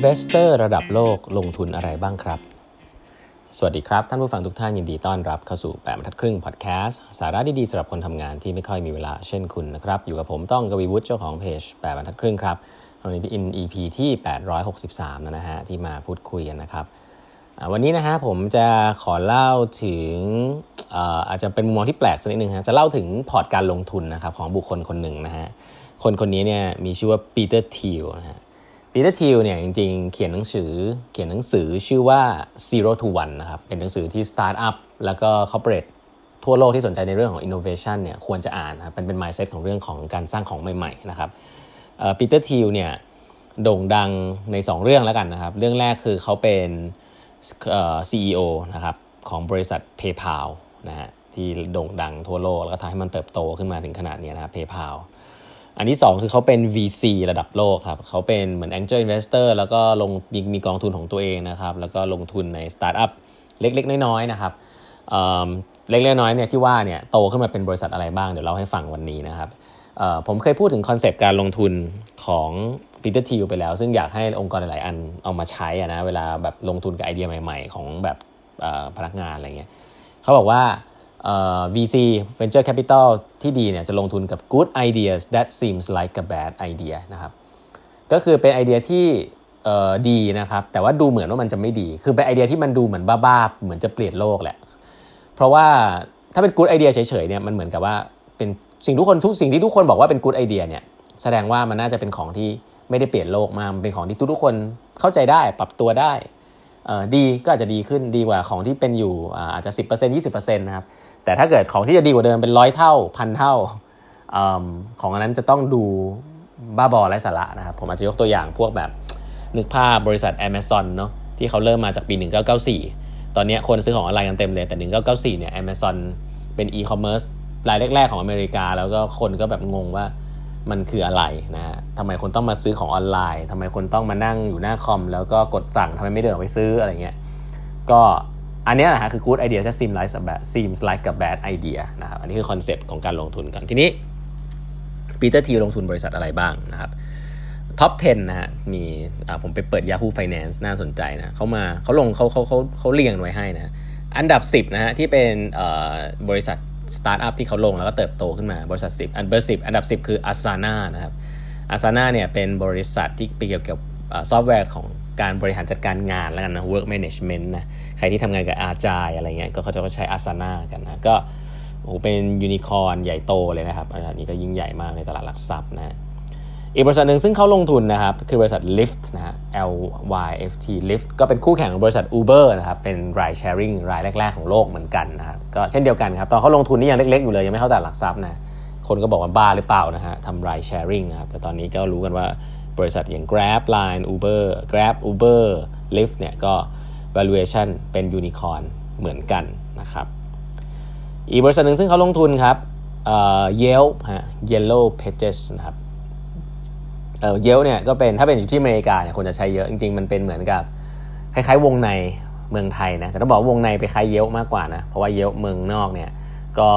Investor ระดับโลกลงทุนอะไรบ้างครับ สวัสดีครับ ท่านผู้ฟังทุกท่านยินดีต้อนรับเข้าสู่แปดบรรทัดครึ่งพอดแคสต์สาระดีๆสำหรับคนทำงานที่ไม่ค่อยมีเวลาเช่นคุณนะครับ อยู่กับผมต้องกวีวุฒิเจ้าของเพจแปดบรรทัดครึ่งครับวันนี้เป็น EP ที่ 863นะฮะที่มาพูดคุยกันนะครับ วันนี้นะฮะผมจะขอเล่าถึงอาจจะเป็นมุมมองที่แปลกสักนิดนึงฮะจะเล่าถึงพอร์ตการลงทุนนะครับของบุคคลคนหนึ่งนะฮะคนคนนี้เนี่ยมีชื่อว่าปีเตอร์ทิลนะฮะ ปีเตอร์ทิลเนี่ยจริงๆ เขียนหนังสือเขียนหนังสือชื่อว่า Zero to One นะครับ เป็นหนังสือที่สตาร์ทอัพแล้วก็ corporate ทั่วโลกที่สนใจในเรื่องของ innovation เนี่ยควรจะอ่านนะครับเป็นเป็น mindset ของเรื่องของการสร้างของใหม่ๆนะครับปีเตอร์ทิลเนี่ยโด่งดังใน 2 เรื่องแล้วกันนะครับ เรื่องแรกคือเขาเป็น CEO นะครับของบริษัท PayPal นะฮะที่โด่งดังทั่วโลก แล้วก็ทำให้มันเติบโตขึ้นมาถึงขนาดนี้นะครับ PayPal อันที่ 2 คือเขาเป็น VC ระดับโลกครับเขาเป็นเหมือน Angel Investor แล้วก็ลงมีมีกองทุนของตัวเองนะครับ แล้วก็ลงทุนในสตาร์ทอัพเล็กๆ น้อยๆนะครับเล็กๆน้อยๆเนี่ยที่ว่าเนี่ยโตขึ้นมาเป็นบริษัทอะไรบ้างเดี๋ยวเล่าให้ฟังวันนี้นะครับผมเคยพูดถึงคอนเซปต์การลงทุนของปีเตอร์ทิลไปแล้ว ซึ่งอยากให้องค์กรหลายๆอันเอามาใช้นะเวลาแบบลงทุนกับไอเดียใหม่ ๆ ของแบบพนักงานอะไรเงี้ยเขาบอกว่า VC Venture Capital ที่ดีเนี่ยจะลงทุนกับ good ideas that seems like a bad idea นะครับก็คือเป็นไอเดียที่ดีนะครับ แต่ว่าดูเหมือนว่ามันจะไม่ดี คือเป็นไอเดียที่มันดูเหมือนบ้าๆ เหมือนจะเปลี่ยนโลกแหละ เพราะว่าถ้าเป็น good idea เฉยๆเนี่ยมันเหมือนกับว่าเป็นสิ่งทุกคนทุกสิ่งที่ทุกคนบอกว่าเป็น good idea เนี่ยแสดงว่ามันน่าจะเป็นของที่ไม่ได้เปลี่ยนโลกมากมันเป็นของที่ทุกๆคนเข้าใจได้ปรับตัวได้ ดีก็อาจจะดีขึ้นดีกว่าของที่เป็นอยู่อาจจะ 10% 20%นะครับแต่ถ้าเกิดของที่จะดีกว่าเดิมเป็นร้อยเท่าพันเท่าอของอันนั้นจะต้องดูบ้าบอและสาระนะครับผมอาจจะยกตัวอย่างพวกแบบนึกภาพบริษัท Amazon เนาะที่เขาเริ่มมาจากปี 1994 ตอนนี้คนซื้อของออนไลน์กันเต็มเลย แต่ 1994 เนี่ย Amazon เป็นอีคอมเมิร์ซรายแรก ๆ ของอเมริกา แล้วก็คนก็แบบงงว่า มันคืออะไรนะฮะทำไมคนต้องมาซื้อของออนไลน์ทำไมคนต้องมานั่งอยู่หน้าคอม แล้วก็กดสั่งทำไมไม่เดินออกไปซื้ออะไรเงี้ยก็อันนี้นะฮะคือ good idea จะ seem like a bad seems like a bad idea นะครับอันนี้คือคอนเซปต์ของการลงทุนกันทีนี้ปีเตอร์ทิลลงทุนบริษัทอะไรบ้างนะครับท็อป 10 นะฮะ มีผมไปเปิด Yahoo Finance น่าสนใจนะเขามาเขาลงเขาเขาเขาเขาเรียงไว้ให้นะ อันดับ 10 นะฮะ ที่เป็นบริษัท สตาร์ทอัพที่เขาลงแล้วก็เติบโตขึ้นมาบริษัท 10 อันเบอร์10อันดับ 10 คือ Asana นะครับ Asana เนี่ยเป็นบริษัทที่เกี่ยวกับซอฟต์แวร์ของการบริหารจัดการงานแล้วกันนะ work management นะ ใครที่ทำงานกับ agile อะไรเงี้ยก็เขาจะใช้ Asana กันนะ ก็โอ้เป็นยูนิคอร์นใหญ่โตเลยนะครับอันนี้ก็ยิ่งใหญ่มากในตลาดหลักทรัพย์นะ อีกบริษัทหนึ่งซึ่งเขาลงทุนนะครับ คือบริษัท Lyft นะฮะ L Y F T Lyft ก็เป็นคู่แข่งของบริษัท Uber นะครับ เป็น ride sharing รายแรก ๆ ของโลกเหมือนกันนะครับก็เช่นเดียวกันครับ ตอนเขาลงทุนนี่ยังเล็ก ๆ อยู่เลย ยังไม่เข้าตลาดหลักทรัพย์นะ คนก็บอกว่าบ้าหรือเปล่านะฮะทำ ride sharing นะครับ แต่ตอนนี้ก็รู้กันว่าบริษัทอย่าง Grab Line Uber Grab Uber Lyft เนี่ยก็ valuation เป็น unicorn เหมือนกันนะครับ อีกบริษัทหนึ่งซึ่งเขาลงทุนครับเอ่อ Yelp ฮะ Yellow Pages นะครับ เออเยลเนี่ยก็เป็นถ้าเป็นอยู่ที่อเมริกาเนี่ยคนจะใช้เยอะจริงๆมันเป็นเหมือนกับคล้ายๆวงในเมืองไทยนะแต่ต้องบอกวงในไปคล้ายเยลมากกว่านะเพราะว่าเยลเมืองนอกเนี่ยก็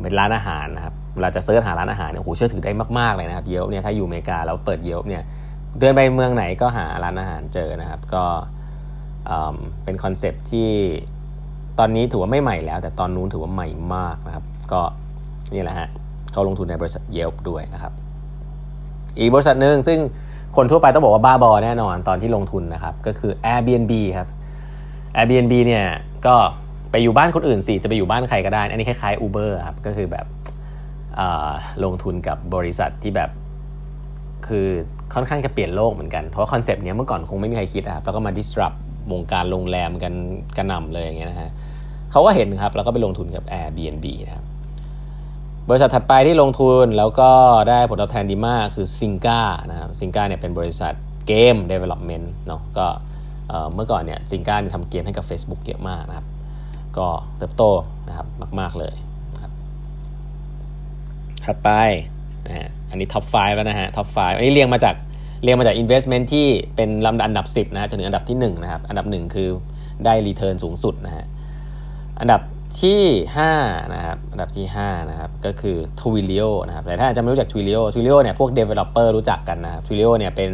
เป็นร้านอาหารนะครับเวลาจะเซิร์ชหาร้านอาหารเนี่ยโหเชื่อถือได้มากๆเลยนะครับเยลเนี่ยถ้าอยู่อเมริกาแล้วเปิดเยลเนี่ยเดินไปเมืองไหนก็หาร้านอาหารเจอนะครับ ก็เป็นคอนเซปที่ตอนนี้ถือว่าไม่ใหม่แล้ว แต่ตอนนู้นถือว่าใหม่มากนะครับ ก็นี่แหละฮะเขาลงทุนในบริษัทเยลด้วยนะครับ อีกบริษัทหนึ่งซึ่งคนทั่วไปต้องบอกว่าบ้าบอแน่นอนตอนที่ลงทุนนะครับ ก็คือ Airbnb ครับ Airbnb เนี่ยก็ไปอยู่บ้านคนอื่นสิจะไปอยู่บ้านใครก็ได้ อันนี้คล้ายๆ Uber ครับก็คือแบบลงทุนกับบริษัทที่แบบคือค่อนข้างจะเปลี่ยนโลกเหมือนกันเพราะคอนเซปต์เนี้ยเมื่อก่อนคงไม่มีใครคิดครับแล้วก็มา disrupt วงการโรงแรมกันกระหน่ำเลยอย่างเงี้ยนะฮะเขาก็เห็นครับแล้วก็ไปลงทุนกับ Airbnb นะครับ บริษัทถัดไปที่ลงทุนแล้วก็ได้ผลตอบแทนดีมากคือ Zynga นะครับ Zynga เนี่ยเป็นบริษัทเกม development เนาะก็เมื่อก่อนเนี่ยซิงก้าเนี่ยทำเกมให้กับ Facebook เยอะมากนะครับ ก็เติบโตนะครับมาก ๆ เลยครับถัดไปนะฮะอันนี้ท็อป5แล้วนะฮะท็อป5อันนี้เรียงมาจากเรียงมาจาก investment ที่เป็นลำดับอันดับ 10นะฮะจนถึงอันดับที่ 1 นะครับ อันดับ 1 คือได้รีเทิร์นสูงสุดนะฮะอันดับ ที่5นะครับอันดับที่5นะครับก็คือ Twilio นะครับแต่ถ้าอาจจะไม่รู้จัก Twilio Twilio เนี่ยพวก developer รู้จักกันนะครับ Twilio เนี่ยเป็น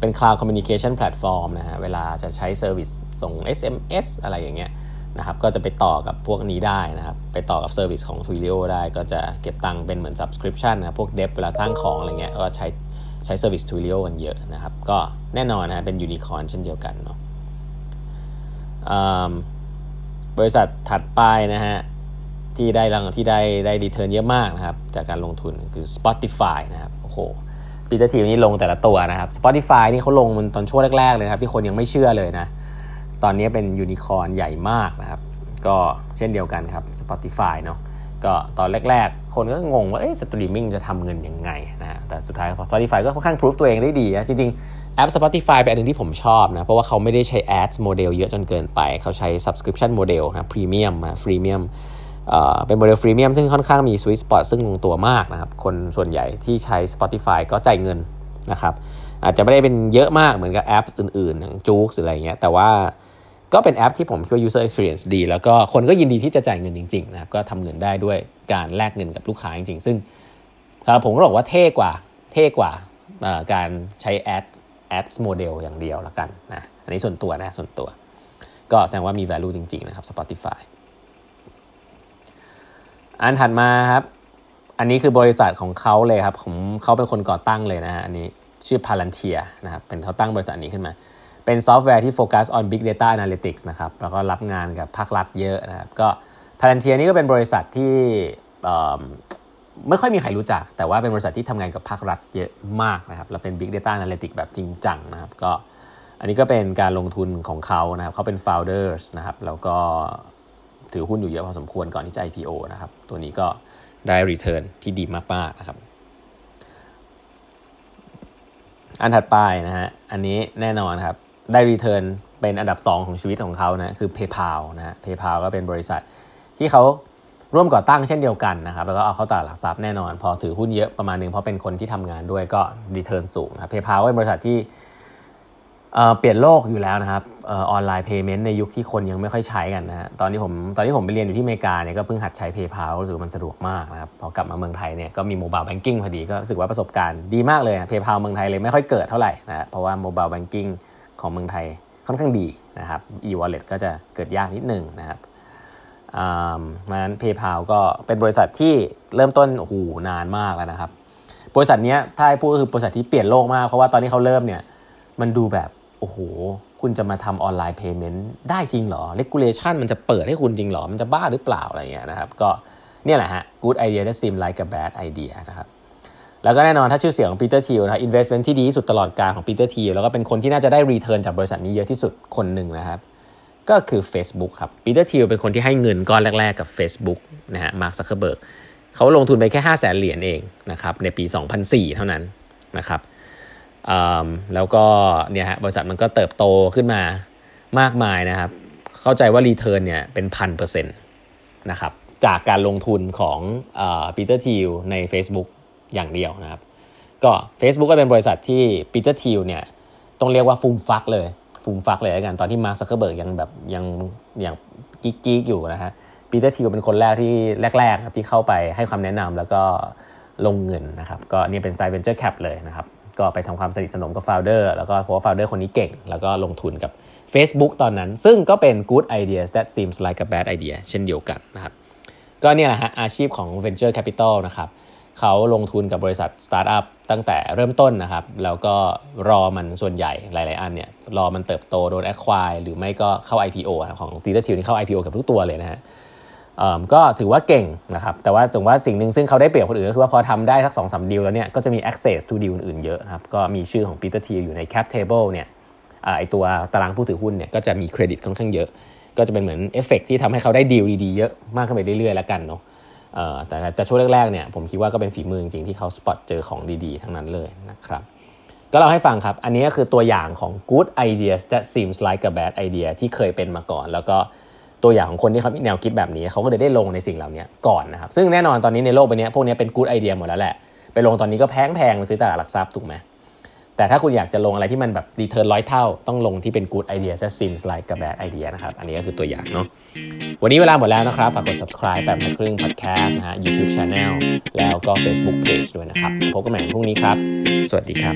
เป็น cloud communication platform นะฮะเวลาจะใช้ service ส่ง SMS อะไรอย่างเงี้ยนะครับก็จะไปต่อกับพวกนี้ได้นะครับ ไปต่อกับ service ของ Twilio ได้ก็จะเก็บตังค์เป็นเหมือน subscription นะพวก dev เวลาสร้างของอะไรเงี้ยก็ใช้ใช้ service Twilio กันเยอะนะครับ ก็แน่นอนนะเป็นยูนิคอร์นเช่นเดียวกันเนาะ บริษัทถัดไปนะฮะที่ได้รังที่ได้ได้ return เยอะมากนะครับจากการลงทุนคือ Spotify นะครับโอ้โหปีเตอร์ทีลนี่ลงแต่ละตัวนะครับ Spotify นี่เขาลงมันตอนช่วงแรกๆเลยครับที่คนยังไม่เชื่อเลยนะ ตอนนี้เป็นยูนิคอร์นใหญ่มากนะครับ ก็เช่นเดียวกันครับ Spotify เนาะก็ตอนแรกๆ คนก็งงว่าเอ๊ะสตรีมมิ่งจะทำเงินยังไงนะแต่สุดท้าย Spotify ก็ค่อนข้างพิสูจตัวเองได้ดีนะจริงๆ แอป Spotify เป็นอันนึงที่ผมชอบนะ เพราะว่าเขาไม่ได้ใช้ ads โมเดลเยอะจนเกินไป เขาใช้ subscription โมเดลนะ premium นะ freemium เป็นโมเดล freemium ซึ่งค่อนข้างมี sweet spot ซึ่งลงตัวมากนะครับ คนส่วนใหญ่ที่ใช้ Spotify ก็จ่ายเงินนะครับ อาจจะไม่ได้เป็นเยอะมากเหมือนกับแอปอื่นๆอย่าง JOOX หรืออะไรเงี้ยแต่ว่าก็เป็นแอปที่ผมคิดว่า user experience ดี แล้วก็คนก็ยินดีที่จะจ่ายเงินจริงๆนะครับก็ทำเงินได้ด้วยการแลกเงินกับลูกค้าจริงๆ ซึ่งสำหรับผมก็บอกว่าเท่กว่าเท่กว่าการใช้ ad ad โมเดลอย่างเดียวละกันนะอันนี้ส่วนตัวนะส่วนตัว ก็แสดงว่ามี value จริง ๆ นะครับ Spotify อันถัดมาครับ อันนี้คือบริษัทของเขาเลยครับผมเขาเป็นคนก่อตั้งเลยนะฮะอันนี้ชื่อ Palantir นะครับเป็นเขาตั้งบริษัทนี้ขึ้นมา เป็นซอฟต์แวร์ที่โฟกัส on big data analytics นะครับแล้วก็รับงานกับภาครัฐเยอะนะครับก็ Palantir นี่ก็เป็นบริษัทที่ ไม่ค่อยมีใครรู้จัก แต่ว่าเป็นบริษัทที่ทำงานกับภาครัฐเยอะมากนะครับแล้วเป็น big data analytics แบบจริงจังนะครับก็อันนี้ก็เป็นการลงทุนของเขานะครับเขาเป็น founders นะครับแล้วก็ถือหุ้นอยู่เยอะพอสมควรก่อนที่จะ IPO นะครับตัวนี้ก็ได้ return ที่ดีมากๆนะครับอันถัดไปนะฮะอันนี้แน่นอนครับได้ return เป็นอันดับ 2 ของชีวิตของเขานะคือ PayPal นะฮะ PayPal ก็เป็นบริษัทที่เขา ร่วมก่อตั้งเช่นเดียวกันนะครับแล้วก็เอาเข้าตลาดหลักทรัพย์แน่นอน พอถือหุ้นเยอะประมาณนึงเพราะเป็นคนที่ทำงานด้วยก็ return สูงครับ PayPal เป็นบริษัทที่เปลี่ยนโลกอยู่แล้วนะครับ online payment ในยุคที่คนยังไม่ค่อยใช้กันนะฮะตอนที่ผมตอนที่ผมไปเรียนอยู่ที่อเมริกาเนี่ยก็เพิ่งหัดใช้ PayPal รู้สึกมันสะดวกมากนะครับพอกลับมาเมืองไทยเนี่ยก็มีโมบายแบงกิ้งพอดีก็รู้สึกว่าประสบการณ์ดีมากเลย PayPal เมืองไทยเลยไม่ค่อยเกิดเท่าไหร่นะเพราะว่าโมบายแบงกิ้งของเมืองไทยค่อนข้างดีนะครับ e-wallet ก็จะเกิดยากนิดนึงนะครับ ดังนั้น PayPal ก็เป็นบริษัทที่เริ่มต้นโอ้โหนานมากแล้วนะครับ บริษัทนี้ถ้าให้พูดก็คือบริษัทที่เปลี่ยนโลกมาก เพราะว่าตอนที่เขาเริ่มเนี่ยมันดูแบบโอ้โห คุณจะมาทำ online payment ได้จริงเหรอ regulation มันจะเปิดให้คุณจริงเหรอ มันจะบ้าหรือเปล่าอะไรเงี้ยนะครับ ก็เนี่ยแหละฮะ good idea that seem like a bad idea นะครับแล้วก็แน่นอนถ้าชื่อเสียงของปีเตอร์ทีลนะ investment ที่ดีที่สุดตลอดกาลของปีเตอร์ทีลแล้วก็เป็นคนที่น่าจะได้ return จากบริษัทนี้เยอะที่สุดคนหนึ่งนะครับ ก็คือ Facebook ครับปีเตอร์ทีลเป็นคนที่ให้เงินก้อนแรก ๆ กับ Facebook นะฮะมาร์คซักเคอร์เบิร์กเขาลงทุนไปแค่ 5 0 0แสนเหรียญเองนะครับในปี 2004 เท่านั้นนะครับแล้วก็เนี่ยฮะบริษัทมันก็เติบโตขึ้นมามากมายนะครับ เข้าใจว่า return เนี่ยเป็นพันเปอร์เซ็นต์นะครับจากการลงทุนของปีเตอร์ทีลใน Facebook อย่างเดียวนะครับ ก็ Facebook ก็เป็นบริษัทที่ปีเตอร์ทีลเนี่ยต้องเรียกว่าฟูมฟักเลย ฟูมฟักเลยกัน ตอนที่มาร์คซักเคอร์เบิร์กยังแบบยังอยังกิ๊กกิ๊กอยู่นะฮะปีเตอร์ทีลเป็นคนแรกที่แรกๆครับที่เข้าไปให้ความแนะนำแล้วก็ลงเงินนะครับ ก็นี่เป็นสไตล์ venture cap เลยนะครับ ก็ไปทำความสนิทสนมกับ founder แล้วก็เพราะว่า founder คนนี้เก่ง แล้วก็ลงทุนกับ Facebook ตอนนั้น ซึ่งก็เป็น good idea that seems like a bad idea เช่นเดียวกันนะครับ ก็เนี่ยแหละฮะอาชีพของ venture capital นะครับ เขาลงทุนกับบริษัทสตาร์ทอัพตั้งแต่เริ่มต้นนะครับ แล้วก็รอมันส่วนใหญ่หลาย ๆ อันเนี่ยรอมันเติบโตโดน acquire หรือไม่ก็เข้า IPO ของปีเตอร์ทีลนี่เข้า IPO กับทุกตัวเลยนะฮะก็ถือว่าเก่งนะครับ แต่ว่าถึงว่าสิ่งหนึ่งซึ่งเขาได้เปรียบคนอื่นก็คือว่าพอทำได้สักสองสามดีลแล้วเนี่ยก็จะมี access to deal อื่นๆเยอะครับ ก็มีชื่อของปีเตอร์ทีลอยู่ใน cap table เนี่ยไอตัวตารางผู้ถือหุ้นเนี่ยก็จะมีเครดิตค่อนข้างเยอะ ก็จะเป็นเหมือนเอฟเฟกที่ทำให้เขาได้ดีลดีๆเยอะมากขึ้นไปเรื่อยๆแล้วกันเนาะ แต่แต่ช่วงแรกๆเนี่ยผมคิดว่าก็เป็นฝีมือจริงๆที่เขา spot เจอของดีๆ ทั้งนั้นเลยนะครับก็เราให้ฟังครับ อันนี้ก็คือตัวอย่างของ good ideas that seems like a bad idea ที่เคยเป็นมาก่อน แล้วก็ตัวอย่างของคนที่เขามีแนวคิดแบบนี้ เขาก็เลยได้ลงในสิ่งเหล่านี้ก่อนนะครับ ซึ่งแน่นอนตอนนี้ในโลกใบนี้พวกนี้เป็น good idea หมดแล้วแหละ ไปลงตอนนี้ก็แพงๆซื้อตลาดหลักทรัพย์ถูกไหม แต่ถ้าคุณอยากจะลงอะไรที่มันแบบรีเทิร์นร้อยเท่า ต้องลงที่เป็น good idea that seems like a bad idea นะครับ อันนี้ก็คือตัวอย่างเนาะวันนี้เวลาหมดแล้วนะครับ ฝากกด subscribe แบบนักครึ่ง podcast นะฮะ YouTube channel แล้วก็ Facebook page ด้วยนะครับ พบกันใหม่พรุ่งนี้ครับ สวัสดีครับ